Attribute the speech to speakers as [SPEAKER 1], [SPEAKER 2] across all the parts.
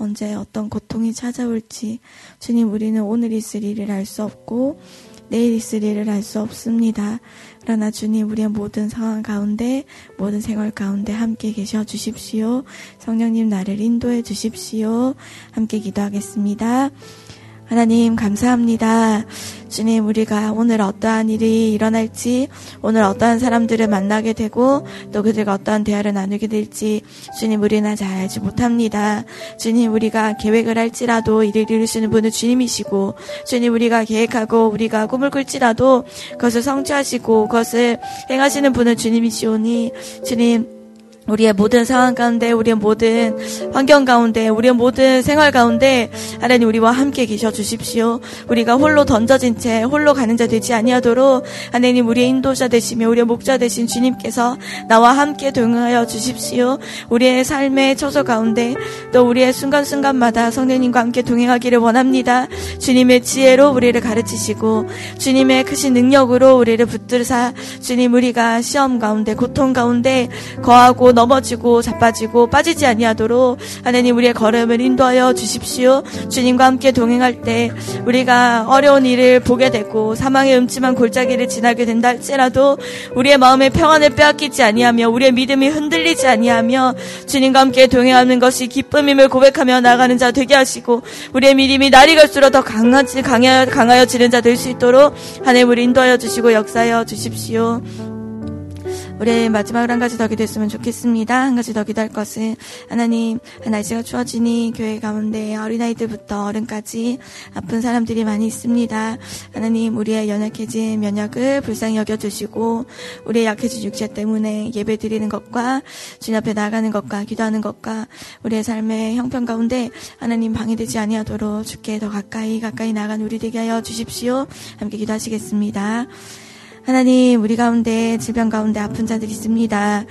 [SPEAKER 1] 언제 어떤 고통이 찾아올지 주님 우리는 오늘 있을 일을 알 수 없고 내일 있을 일을 알 수 없습니다. 그러나 주님 우리의 모든 상황 가운데 모든 생활 가운데 함께 계셔 주십시오. 성령님 나를 인도해 주십시오. 함께 기도하겠습니다. 하나님 감사합니다. 주님 우리가 오늘 어떠한 일이 일어날지 오늘 어떠한 사람들을 만나게 되고 또 그들과 어떠한 대화를 나누게 될지 주님 우리는 잘 알지 못합니다. 주님 우리가 계획을 할지라도 이를 이루시는 분은 주님이시고 주님 우리가 계획하고 우리가 꿈을 꿀지라도 그것을 성취하시고 그것을 행하시는 분은 주님이시오니 주님 우리의 모든 상황 가운데, 우리의 모든 환경 가운데, 우리의 모든 생활 가운데 하나님 우리와 함께 계셔 주십시오. 우리가 홀로 던져진 채 홀로 가는 자 되지 아니하도록 하나님 우리의 인도자 되시며 우리의 목자 되신 주님께서 나와 함께 동행하여 주십시오. 우리의 삶의 처소 가운데 또 우리의 순간순간마다 성령님과 함께 동행하기를 원합니다. 주님의 지혜로 우리를 가르치시고 주님의 크신 능력으로 우리를 붙들사 주님 우리가 시험 가운데 고통 가운데 거하고 넘어지고 자빠지고 빠지지 아니하도록 하나님 우리의 걸음을 인도하여 주십시오. 주님과 함께 동행할 때 우리가 어려운 일을 보게 되고 사망의 음침한 골짜기를 지나게 된다 할지라도 우리의 마음의 평안을 빼앗기지 아니하며 우리의 믿음이 흔들리지 아니하며 주님과 함께 동행하는 것이 기쁨임을 고백하며 나가는 자 되게 하시고 우리의 믿음이 날이 갈수록 더 강하지 강하여 강하여지는 자 될 수 있도록 하나님 우리 인도하여 주시고 역사하여 주십시오. 우리 마지막으로 한 가지 더 기도했으면 좋겠습니다. 한 가지 더 기도할 것은 하나님 날씨가 추워지니 교회 가운데 어린아이들부터 어른까지 아픈 사람들이 많이 있습니다. 하나님 우리의 연약해진 면역을 불쌍히 여겨주시고 우리의 약해진 육체 때문에 예배 드리는 것과 주님 앞에 나가는 것과 기도하는 것과 우리의 삶의 형편 가운데 하나님 방해되지 아니하도록 주께 더 가까이 가까이 나간 우리 되게 하여 주십시오. 함께 기도하시겠습니다. 하나님, 우리 가운데 질병 가운데 아픈 자들이 있습니다.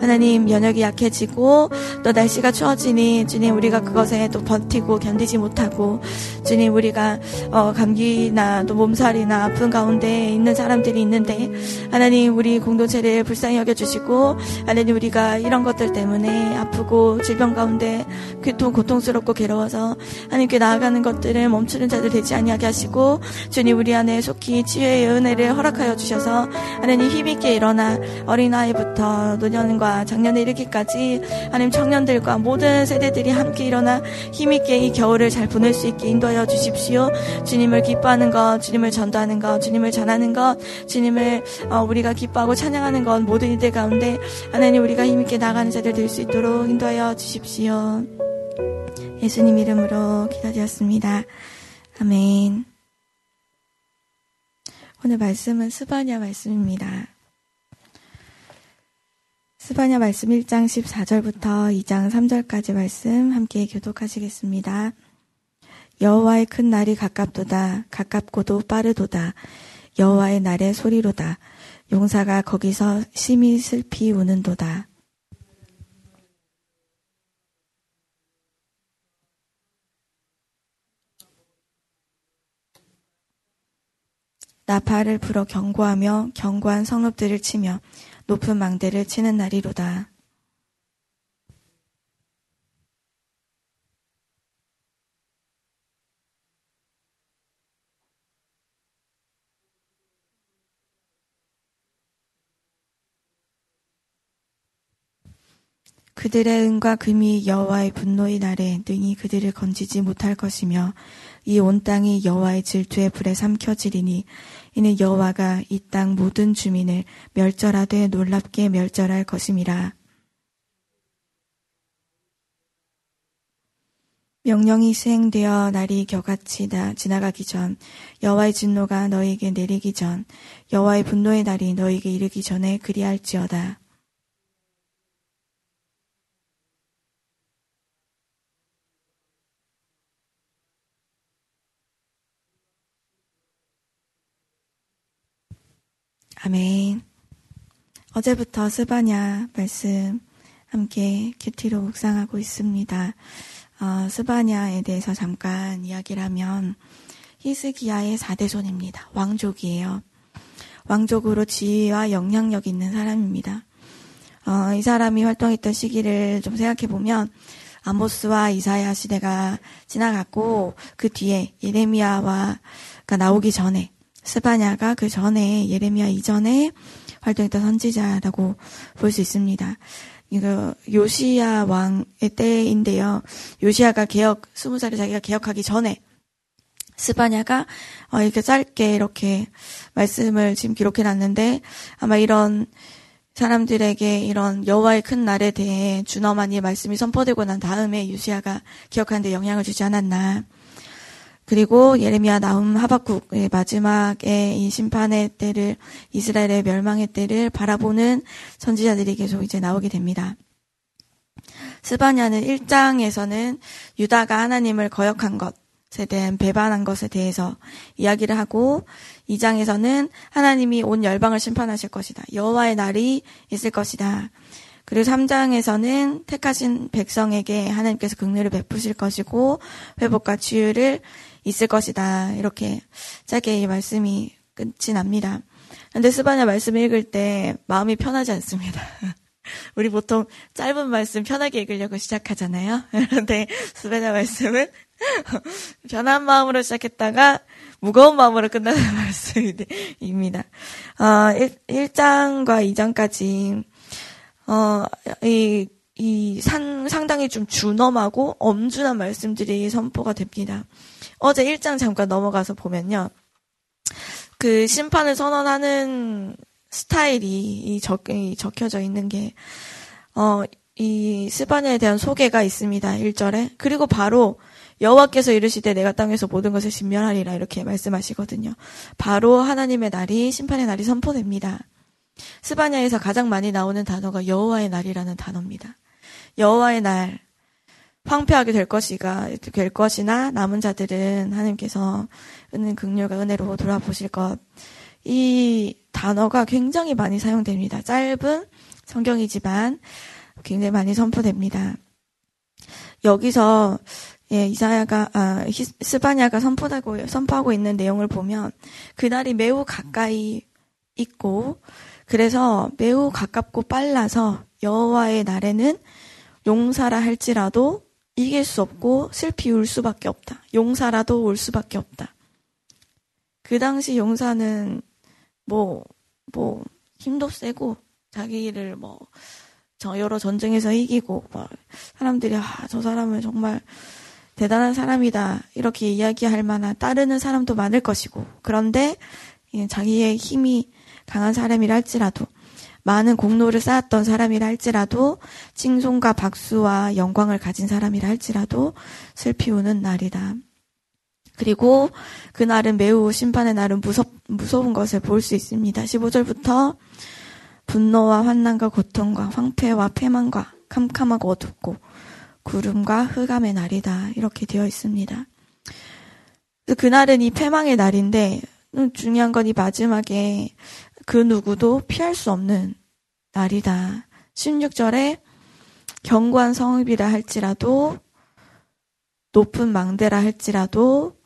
[SPEAKER 1] 하나님, 면역이 약해지고 또 날씨가 추워지니 주님 우리가 그것에 또 버티고 견디지 못하고 주님 우리가 어, 감기나 또 몸살이나 아픈 가운데 있는 사람들이 있는데 하나님 우리 공동체를 불쌍히 여겨 주시고 하나님 우리가 이런 것들 때문에 아프고 질병 가운데 고통 고통스럽고 괴로워서 하나님께 나아가는 것들을 멈추는 자들 되지 아니하게 하시고 주님 우리 안에 속히 치유의 은혜를 허락하여 주셔서 주셔서 하나님 힘 있게 일어나 어린아이부터 노년과 작년에 이르기까지 하나님 청년들과 모든 세대들이 함께 일어나 힘 있게 이 겨울을 잘 보낼 수 있게 인도하여 주십시오. 주님을 기뻐하는 것, 주님을 전도하는 것, 주님을 전하는 것, 주님을 어, 우리가 기뻐하고 찬양하는 것 모든 이들 가운데 하나님 우리가 힘 있게 나가는 자들 될 수 있도록 인도하여 주십시오. 예수님 이름으로 기도드렸습니다. 아멘. 오늘 말씀은 스바냐 말씀입니다. 스바냐 말씀 1장 14절부터 2장 3절까지 말씀 함께 교독하시겠습니다. 여호와의 큰 날이 가깝도다 가깝고도 빠르도다 여호와의 날의 소리로다 용사가 거기서 심히 슬피 우는도다 나팔을 불어 경고하며 견고한 성읍들을 치며 높은 망대를 치는 날이로다. 그들의 은과 금이 여호와의 분노의 날에 능히 그들을 건지지 못할 것이며 이 온 땅이 여호와의 질투의 불에 삼켜지리니 이는 여호와가 이 땅 모든 주민을 멸절하되 놀랍게 멸절할 것임이라. 명령이 수행되어 날이 겨같이 지나가기 전 여호와의 진노가 너에게 내리기 전 여호와의 분노의 날이 너에게 이르기 전에 그리할지어다. 아멘. 어제부터 스바냐 말씀 함께 큐티로 묵상하고 있습니다. 어, 스바냐에 대해서 잠깐 이야기를 하면 히스기야의 4대손입니다. 왕족이에요. 왕족으로 지위와 영향력 있는 사람입니다. 어, 이 사람이 활동했던 시기를 좀 생각해 보면 아모스와 이사야 시대가 지나갔고 그 뒤에 예레미야가 나오기 전에 스바냐가 그 전에 예레미야 이전에 활동했던 선지자라고 볼 수 있습니다. 이거 요시야 왕의 때인데요. 요시야가 개혁 스무 살에 자기가 개혁하기 전에 스바냐가 어, 이렇게 짧게 이렇게 말씀을 지금 기록해 놨는데 아마 이런 사람들에게 이런 여호와의 큰 날에 대해 준엄하니 말씀이 선포되고 난 다음에 유시아가 기억하는데 영향을 주지 않았나. 그리고 예레미야 나움 하박국의 마지막에 이 심판의 때를 이스라엘의 멸망의 때를 바라보는 선지자들이 계속 이제 나오게 됩니다. 스바냐는 1장에서는 유다가 하나님을 거역한 것, 것에 대한 배반한 것에 대해서 이야기를 하고 2장에서는 하나님이 온 열방을 심판하실 것이다. 여호와의 날이 있을 것이다. 그리고 3장에서는 택하신 백성에게 하나님께서 긍휼을 베푸실 것이고 회복과 치유를 있을 것이다. 이렇게 짧게 이 말씀이 끝이 납니다. 근데 스바냐 말씀 읽을 때 마음이 편하지 않습니다. 우리 보통 짧은 말씀 편하게 읽으려고 시작하잖아요. 그런데 스바냐 말씀은 편한 마음으로 시작했다가 무거운 마음으로 끝나는 말씀입니다. 어, 1, 장과 2장까지, 어, 이, 이 상, 상당히 좀 준엄하고 엄준한 말씀들이 선포가 됩니다. 어제 1장 잠깐 넘어가서 보면요. 그 심판을 선언하는 스타일이 적, 적혀져 있는 게, 어, 이 스바냐에 대한 소개가 있습니다. 1절에. 그리고 바로 여호와께서 이르시되 내가 땅에서 모든 것을 진멸하리라 이렇게 말씀하시거든요. 바로 하나님의 날이 심판의 날이 선포됩니다. 스바냐에서 가장 많이 나오는 단어가 여호와의 날이라는 단어입니다. 여호와의 날 황폐하게 될 것이가 될 것이나 남은 자들은 하나님께서 은은 극렬과 은혜로 돌아보실 것. 이 단어가 굉장히 많이 사용됩니다. 짧은 성경이지만 굉장히 많이 선포됩니다. 여기서 예, 이사야가 아, 스바냐가 선포하고 선포하고 있는 내용을 보면 그날이 매우 가까이 있고 그래서 매우 가깝고 빨라서 여호와의 날에는 용사라 할지라도 이길 수 없고 슬피 울 수밖에 없다. 용사라도 올 수밖에 없다. 그 당시 용사는 뭐, 뭐, 힘도 세고, 자기를 뭐, 저 여러 전쟁에서 이기고, 막, 사람들이, 아, 저 사람은 정말 대단한 사람이다. 이렇게 이야기할 만한 따르는 사람도 많을 것이고. 그런데 자기의 힘이 강한 사람이라 할지라도 많은 공로를 쌓았던 사람이라 할지라도 칭송과 박수와 영광을 가진 사람이라 할지라도 슬피 우는 날이다. 그리고 그날은 매우 심판의 날은 무섭, 무서운 것을 볼 수 있습니다. 15절부터 분노와 환난과 고통과 황폐와 패망과 캄캄하고 어둡고 구름과 흑암의 날이다. 이렇게 되어 있습니다. 그날은 이 패망의 날인데 중요한 건 이 마지막에 그 누구도 피할 수 없는 날이다. 16절에 견고한 성읍이라 할지라도 높은 망대라 할지라도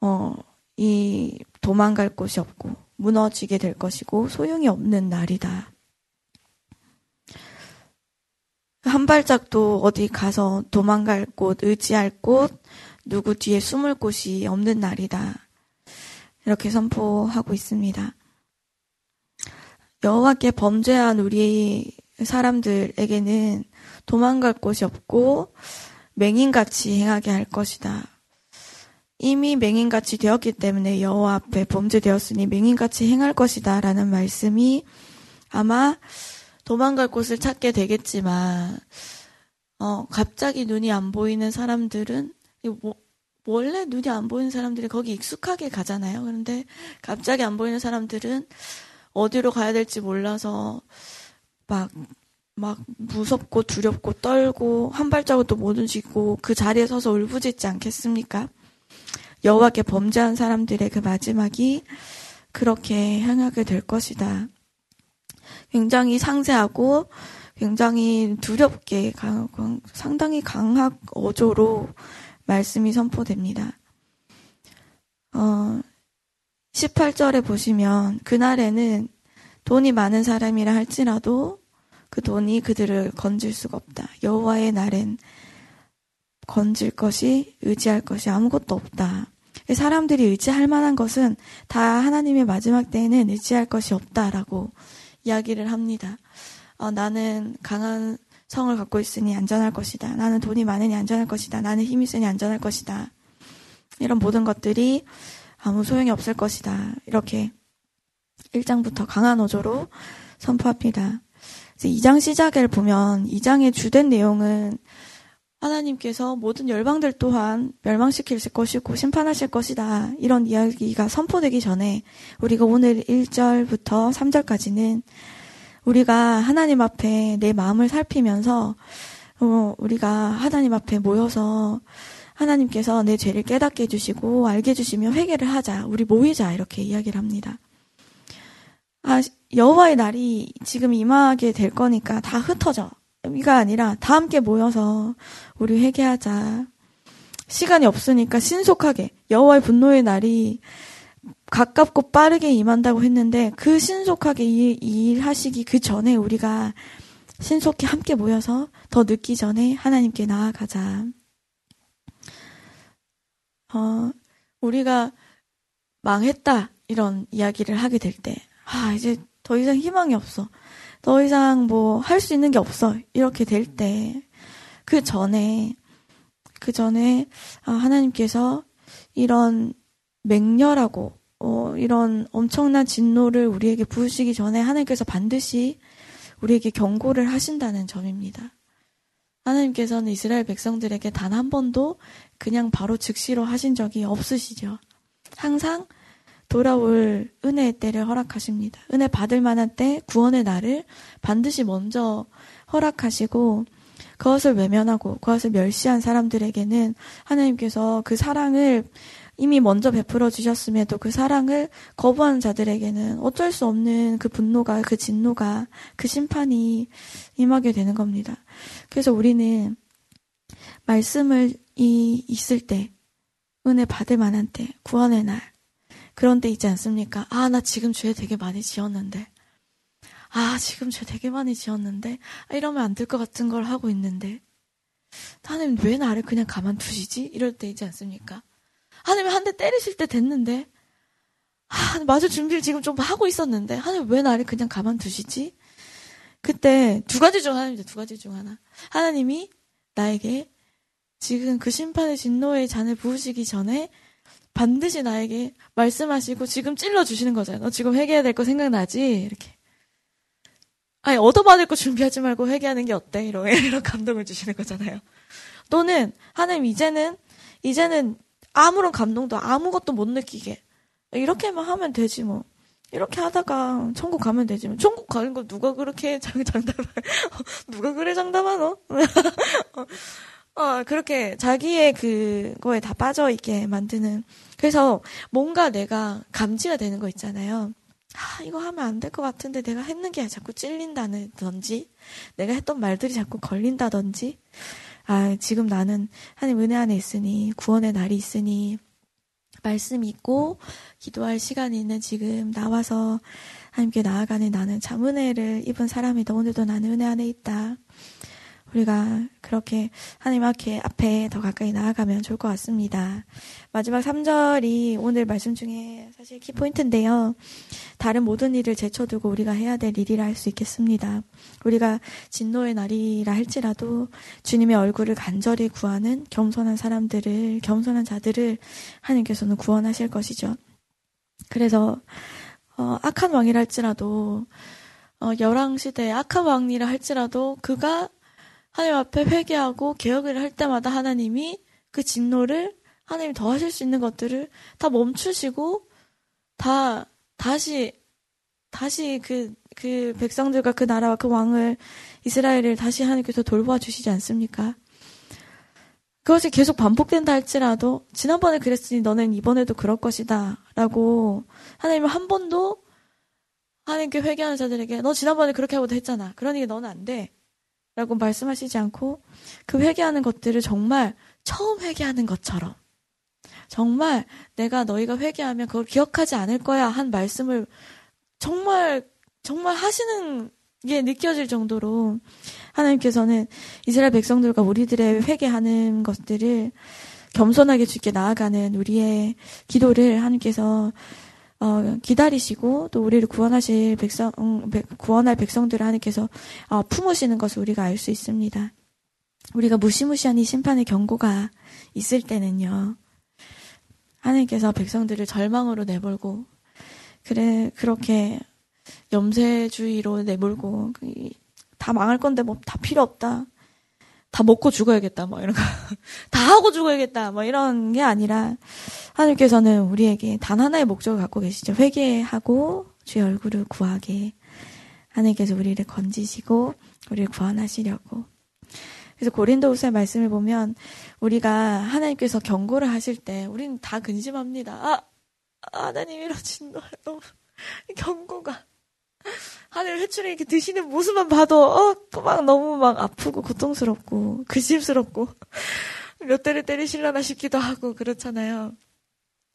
[SPEAKER 1] 어, 이 도망갈 곳이 없고 무너지게 될 것이고 소용이 없는 날이다. 한 발짝도 어디 가서 도망갈 곳, 의지할 곳, 누구 뒤에 숨을 곳이 없는 날이다. 이렇게 선포하고 있습니다. 여호와께 범죄한 우리 사람들에게는 도망갈 곳이 없고 맹인같이 행하게 할 것이다. 이미 맹인같이 되었기 때문에 여호와 앞에 범죄되었으니 맹인같이 행할 것이다 라는 말씀이 아마 도망갈 곳을 찾게 되겠지만, 어, 갑자기 눈이 안 보이는 사람들은, 뭐, 원래 눈이 안 보이는 사람들이 거기 익숙하게 가잖아요. 그런데 갑자기 안 보이는 사람들은 어디로 가야 될지 몰라서 막, 막 무섭고 두렵고 떨고 한 발자국도 못 움직이고 그 자리에 서서 울부짖지 않겠습니까? 여호와께 범죄한 사람들의 그 마지막이 그렇게 향하게 될 것이다. 굉장히 상세하고 굉장히 두렵게 상당히 강학 어조로 말씀이 선포됩니다. 어, 18절에 보시면 그날에는 돈이 많은 사람이라 할지라도 그 돈이 그들을 건질 수가 없다. 여호와의 날엔 건질 것이, 의지할 것이 아무것도 없다. 사람들이 의지할 만한 것은 다 하나님의 마지막 때에는 의지할 것이 없다라고 이야기를 합니다. 어, 나는 강한 성을 갖고 있으니 안전할 것이다. 나는 돈이 많으니 안전할 것이다. 나는 힘이 있으니 안전할 것이다. 이런 모든 것들이 아무 소용이 없을 것이다. 이렇게 1장부터 강한 어조로 선포합니다. 2장 시작을 보면 2장의 주된 내용은 하나님께서 모든 열방들 또한 멸망시킬 것이고 심판하실 것이다. 이런 이야기가 선포되기 전에 우리가 오늘 1절부터 3절까지는 우리가 하나님 앞에 내 마음을 살피면서 어, 우리가 하나님 앞에 모여서 하나님께서 내 죄를 깨닫게 해주시고 알게 해주시며 회개를 하자. 우리 모이자. 이렇게 이야기를 합니다. 아, 여호와의 날이 지금 임하게 될 거니까 다 흩어져. 이가 아니라 다 함께 모여서 우리 회개하자. 시간이 없으니까 신속하게 여호와의 분노의 날이 가깝고 빠르게 임한다고 했는데 그 신속하게 일, 일하시기 그 전에 우리가 신속히 함께 모여서 더 늦기 전에 하나님께 나아가자. 어, 우리가 망했다 이런 이야기를 하게 될 때, 아 이제 더 이상 희망이 없어. 더 이상 뭐 할 수 있는 게 없어. 이렇게 될 때, 그 전에, 그 전에, 아, 하나님께서 이런 맹렬하고, 어, 이런 엄청난 진노를 우리에게 부으시기 전에 하나님께서 반드시 우리에게 경고를 하신다는 점입니다. 하나님께서는 이스라엘 백성들에게 단 한 번도 그냥 바로 즉시로 하신 적이 없으시죠. 항상 돌아올 은혜의 때를 허락하십니다. 은혜 받을 만한 때, 구원의 날을 반드시 먼저 허락하시고, 그것을 외면하고, 그것을 멸시한 사람들에게는 하나님께서 그 사랑을 이미 먼저 베풀어 주셨음에도 그 사랑을 거부하는 자들에게는 어쩔 수 없는 그 분노가, 그 진노가, 그 심판이 임하게 되는 겁니다. 그래서 우리는 말씀을 이 있을 때, 은혜 받을 만한 때, 구원의 날, 그런 때 있지 않습니까? 아, 나 지금 죄 되게 많이 지었는데. 아, 지금 죄 되게 많이 지었는데. 아, 이러면 안 될 것 같은 걸 하고 있는데. 하나님 왜 나를 그냥 가만두시지? 이럴 때 있지 않습니까? 하나님 한 대 때리실 때 됐는데. 아, 마주 준비를 지금 좀 하고 있었는데. 하나님 왜 나를 그냥 가만두시지? 그때 두 가지 중 하나입니다. 두 가지 중 하나. 하나님이 나에게 지금 그 심판의 진노의 잔을 부으시기 전에 반드시 나에게 말씀하시고 지금 찔러 주시는 거잖아요. 너 지금 회개해야 될 거 생각나지? 이렇게. 아니 얻어받을 거 준비하지 말고 회개하는 게 어때? 이런 이런 감동을 주시는 거잖아요. 또는 하나님 이제는 이제는 아무런 감동도 아무것도 못 느끼게 이렇게만 하면 되지 뭐. 이렇게 하다가 천국 가면 되지 뭐. 천국 가는 거 누가 그렇게 장, 장담 누가 그래 장담하노? 어, 그렇게 자기의 그거에 다 빠져 있게 만드는. 그래서 뭔가 내가 감지가 되는 거 있잖아요. 아, 이거 하면 안 될 것 같은데 내가 했는 게 자꾸 찔린다든지, 내가 했던 말들이 자꾸 걸린다든지, 아, 지금 나는 하나님 은혜 안에 있으니, 구원의 날이 있으니, 말씀 있고, 기도할 시간이 있는 지금 나와서 하나님께 나아가는 나는 참 은혜를 입은 사람이다. 오늘도 나는 은혜 안에 있다. 우리가 그렇게 하나님 앞에, 더 가까이 나아가면 좋을 것 같습니다. 마지막 3절이 오늘 말씀 중에 사실 키포인트인데요. 다른 모든 일을 제쳐두고 우리가 해야 될 일이라 할 수 있겠습니다. 우리가 진노의 날이라 할지라도 주님의 얼굴을 간절히 구하는 겸손한 사람들을, 겸손한 자들을 하나님께서는 구원하실 것이죠. 그래서, 어, 악한 왕이라 할지라도, 어, 열왕 시대의 악한 왕이라 할지라도 그가 하나님 앞에 회개하고 개혁을 할 때마다 하나님이 그 진노를 하나님 더 하실 수 있는 것들을 다 멈추시고 다 다시 다시 그, 그 백성들과 그 나라와 그 왕을 이스라엘을 다시 하나님께서 돌보아 주시지 않습니까? 그것이 계속 반복된다 할지라도 지난번에 그랬으니 너는 이번에도 그럴 것이다 라고 하나님은 한 번도 하나님께 회개하는 자들에게 너 지난번에 그렇게 하고도 했잖아. 그러니 너는 안 돼. 라고 말씀하시지 않고 그 회개하는 것들을 정말 처음 회개하는 것처럼 정말 내가 너희가 회개하면 그걸 기억하지 않을 거야 한 말씀을 정말 정말 하시는 이게 느껴질 정도로 하나님께서는 이스라엘 백성들과 우리들의 회개하는 것들을 겸손하게 주께 나아가는 우리의 기도를 하나님께서 어, 기다리시고 또 우리를 구원하실 백성 음, 구원할 백성들을 하나님께서 어, 품으시는 것을 우리가 알 수 있습니다. 우리가 무시무시한 이 심판의 경고가 있을 때는요. 하나님께서 백성들을 절망으로 내몰고 그래 그렇게 염세주의로 내몰고 다 망할 건데 뭐 다 필요 없다. 다 먹고 죽어야겠다. 뭐 이런 거. 다 하고 죽어야겠다. 뭐 이런 게 아니라 하나님께서는 우리에게 단 하나의 목적을 갖고 계시죠. 회개하고 주의 얼굴을 구하게 하나님께서 우리를 건지시고 우리를 구원하시려고. 그래서 고린도후서의 말씀을 보면 우리가 하나님께서 경고를 하실 때 우리는 다 근심합니다. 아, 하나님 이러진 너무 경고가 하늘 회초리 이렇게 드시는 모습만 봐도 어막 너무 막 아프고 고통스럽고 근심스럽고 몇 대를 때리실려나 싶기도 하고 그렇잖아요.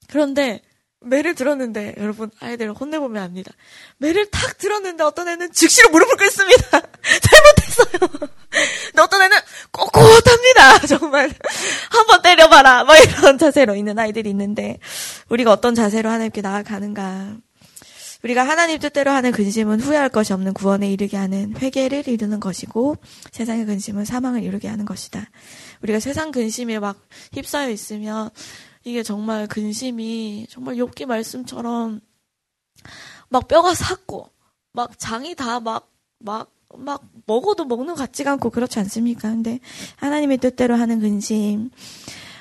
[SPEAKER 1] 그런데 매를 들었는데 여러분 아이들을 혼내보면 압니다. 매를 탁 들었는데 어떤 애는 즉시로 무릎을 꿇습니다. 잘못했어요. 근데 어떤 애는 꼿꼿합니다. 정말 한번 때려봐라. 뭐 이런 자세로 있는 아이들이 있는데 우리가 어떤 자세로 하나님께 나아가는가. 우리가 하나님 뜻대로 하는 근심은 후회할 것이 없는 구원에 이르게 하는 회개를 이루는 것이고 세상의 근심은 사망을 이루게 하는 것이다. 우리가 세상 근심에 막 휩싸여 있으면 이게 정말 근심이 정말 욥기 말씀처럼 막 뼈가 삭고 막 장이 다 막 막 막 먹어도 먹는 것 같지가 않고 그렇지 않습니까? 근데 하나님의 뜻대로 하는 근심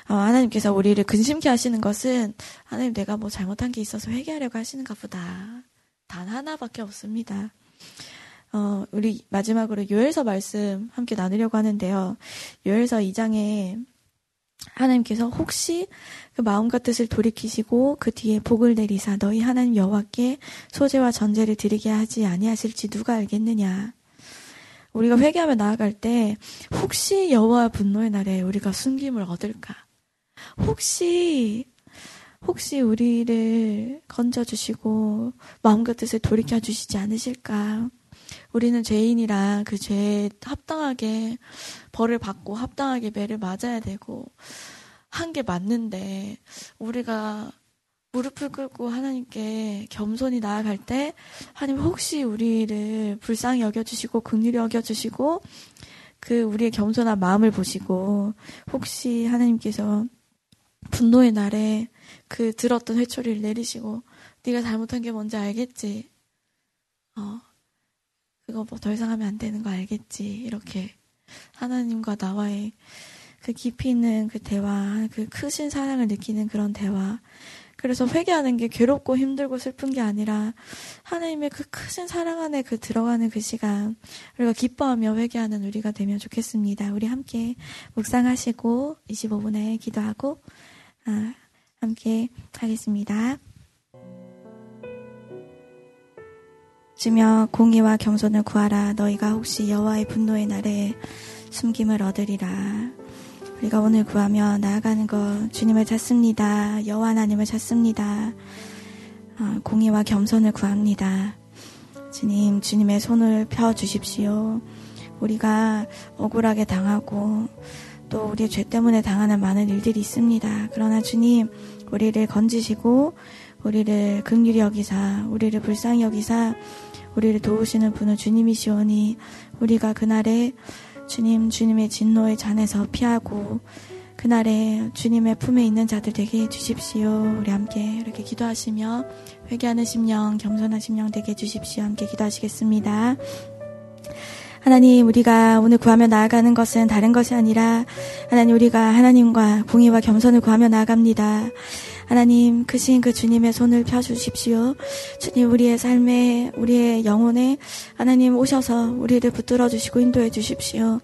[SPEAKER 1] 어, 하나님께서 우리를 근심케 하시는 것은 하나님 내가 뭐 잘못한 게 있어서 회개하려고 하시는가 보다. 단 하나밖에 없습니다. 어, 우리 마지막으로 요엘서 말씀 함께 나누려고 하는데요. 요엘서 2장에 하나님께서 혹시 그 마음과 뜻을 돌이키시고 그 뒤에 복을 내리사 너희 하나님 여호와께 소재와 전제를 드리게 하지 아니하실지 누가 알겠느냐. 우리가 회개하며 나아갈 때 혹시 여호와 분노의 날에 우리가 숨김을 얻을까? 혹시 혹시 우리를 건져 주시고 마음과 뜻을 돌이켜 주시지 않으실까? 우리는 죄인이라 그 죄에 합당하게 벌을 받고 합당하게 매를 맞아야 되고 한 게 맞는데 우리가 무릎을 꿇고 하나님께 겸손히 나아갈 때 하나님 혹시 우리를 불쌍히 여겨주시고 극률히 여겨주시고 그 우리의 겸손한 마음을 보시고 혹시 하나님께서 분노의 날에 그 들었던 회초리를 내리시고 네가 잘못한 게 뭔지 알겠지? 어 그거 뭐 더 이상 하면 안 되는 거 알겠지? 이렇게 하나님과 나와의 그 깊이 있는 그 대화, 그 크신 사랑을 느끼는 그런 대화. 그래서 회개하는 게 괴롭고 힘들고 슬픈 게 아니라 하나님의 그 크신 사랑 안에 그 들어가는 그 시간 우리가 기뻐하며 회개하는 우리가 되면 좋겠습니다. 우리 함께 묵상하시고 25분에 기도하고 아, 함께 하겠습니다. 주며 공의와 경손을 구하라 너희가 혹시 여호와의 분노의 날에 숨김을 얻으리라. 우리가 오늘 구하며 나아가는 것 주님을 찾습니다. 여호와 하나님을 찾습니다. 어, 공의와 겸손을 구합니다. 주님, 주님의 손을 펴 주십시오. 우리가 억울하게 당하고 또 우리의 죄 때문에 당하는 많은 일들이 있습니다. 그러나 주님, 우리를 건지시고 우리를 극률히 여기사, 우리를 불쌍히 여기사, 우리를 도우시는 분은 주님이시오니 우리가 그날에 주님, 주님의 진노의 잔에서 피하고 그날에 주님의 품에 있는 자들 되게 해주십시오. 우리 함께 이렇게 기도하시며 회개하는 심령, 겸손한 심령 되게 해주십시오. 함께 기도하시겠습니다. 하나님, 우리가 오늘 구하며 나아가는 것은 다른 것이 아니라 하나님, 우리가 하나님과 공의와 겸손을 구하며 나아갑니다. 하나님, 크신 그 주님의 손을 펴주십시오. 주님, 우리의 삶에, 우리의 영혼에 하나님 오셔서 우리를 붙들어 주시고 인도해 주십시오.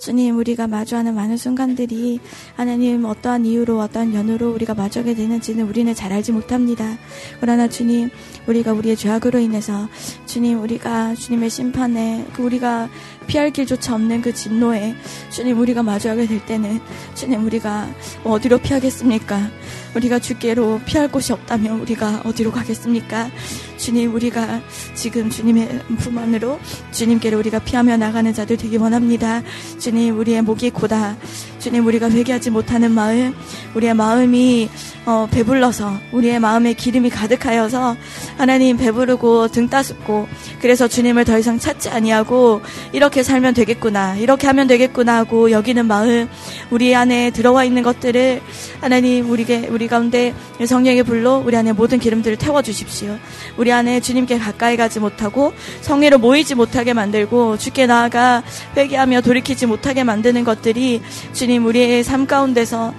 [SPEAKER 1] 주님, 우리가 마주하는 많은 순간들이 하나님 어떠한 이유로 어떠한 연으로 우리가 마주하게 되는지는 우리는 잘 알지 못합니다. 그러나 주님, 우리가 우리의 죄악으로 인해서 주님, 우리가 주님의 심판에 그 우리가 피할 길조차 없는 그 진노에 주님 우리가 마주하게 될 때는 주님 우리가 어디로 피하겠습니까? 우리가 주께로 피할 곳이 없다면 우리가 어디로 가겠습니까? 주님 우리가 지금 주님의 품 안으로 주님께로 우리가 피하며 나가는 자들 되기 원합니다. 주님 우리의 목이 고다. 주님 우리가 회개하지 못하는 마음, 우리의 마음이 어, 배불러서 우리의 마음에 기름이 가득하여서 하나님 배부르고 등 따숩고 그래서 주님을 더 이상 찾지 아니하고 이렇게 살면 되겠구나 이렇게 하면 되겠구나 하고 여기는 마음 우리 안에 들어와 있는 것들을 하나님 우리게 우리 가운데 성령의 불로 우리 안에 모든 기름들을 태워 주십시오. 우리 안에 주님께 가까이 가지 못하고 성례로 모이지 못하게 만들고 주께 나아가 회개하며 돌이키지 못하게 만드는 것들이 주님 우리의 삶 가운데서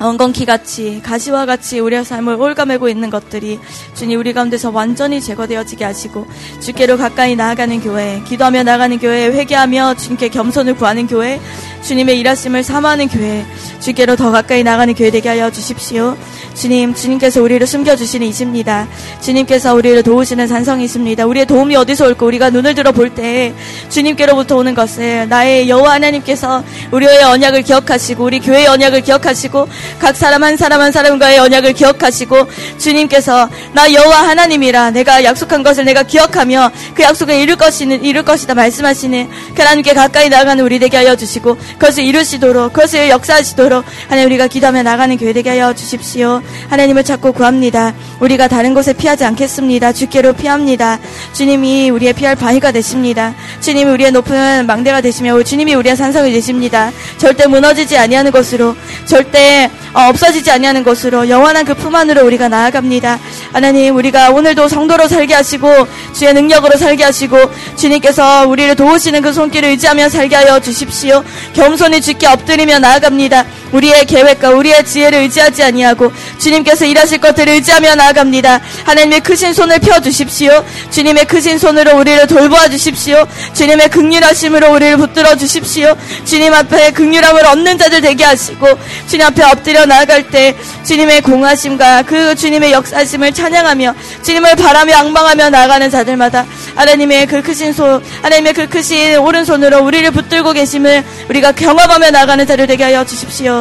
[SPEAKER 1] 엉겅키 같이 가시와 같이 우리의 삶을 올가매고 있는 것들이 주님 우리 가운데서 완전히 제거되어지게 하시고 주께로 가까이 나아가는 교회 기도하며 나가는 교회 회개하며 주님께 겸손을 구하는 교회 주님의 일하심을 사모하는 교회 주께로 더 가까이 나가는 교회 되게 하여 주십시오. 주님 주님께서 우리를 숨겨주시는 이십니다. 주님께서 우리를 도우시는 산성이십니다. 우리의 도움이 어디서 올까 우리가 눈을 들어 볼 때 주님께로부터 오는 것을 나의 여호와 하나님께서 우리의 언약을 기억하시고 우리 교회의 언약을 기억하시고 각 사람 한 사람 한 사람과의 언약을 기억하시고 주님께서 나 여호와 하나님이라 내가 약속한 것을 내가 기억하며 그 약속을 이룰 것이는 이룰 것이다 말씀하시는 그 하나님께 가까이 나가는 우리 되게 하여 주시고 그것을 이루시도록 그것을 역사하시도록 하나님 우리가 기도하며 나가는 교회 되게 하여 주십시오. 하나님을 찾고 구합니다. 우리가 다른 곳에 피하지 않겠습니다. 주께로 피합니다. 주님이 우리의 피할 바위가 되십니다. 주님이 우리의 높은 망대가 되시며 주님이 우리의 산성이 되십니다. 절대 무너지지 아니하는 것으로 절대 어, 없어지지 아니하는 것으로 영원한 그 품 안으로 우리가 나아갑니다. 하나님 우리가 오늘도 성도로 살게 하시고 주의 능력으로 살게 하시고 주님께서 우리를 도우시는 그 손길을 의지하며 살게 하여 주십시오. 겸손히 주께 엎드리며 나아갑니다. 우리의 계획과 우리의 지혜를 의지하지 아니하고 주님께서 일하실 것들을 의지하며 나아갑니다. 하나님의 크신 손을 펴 주십시오. 주님의 크신 손으로 우리를 돌보아 주십시오. 주님의 극률하심으로 우리를 붙들어 주십시오. 주님 앞에 극률함을 얻는 자들 되게 하시고 주님 앞에 엎드려 나아갈 때 주님의 공하심과 그 주님의 역사심을 찬양하며 주님을 바라며 앙망하며 나아가는 자들마다 하나님의 그 크신 손, 하나님의 그 크신 오른손으로 우리를 붙들고 계심을 우리가 경험하며 나가는 자들 되게 하여 주십시오.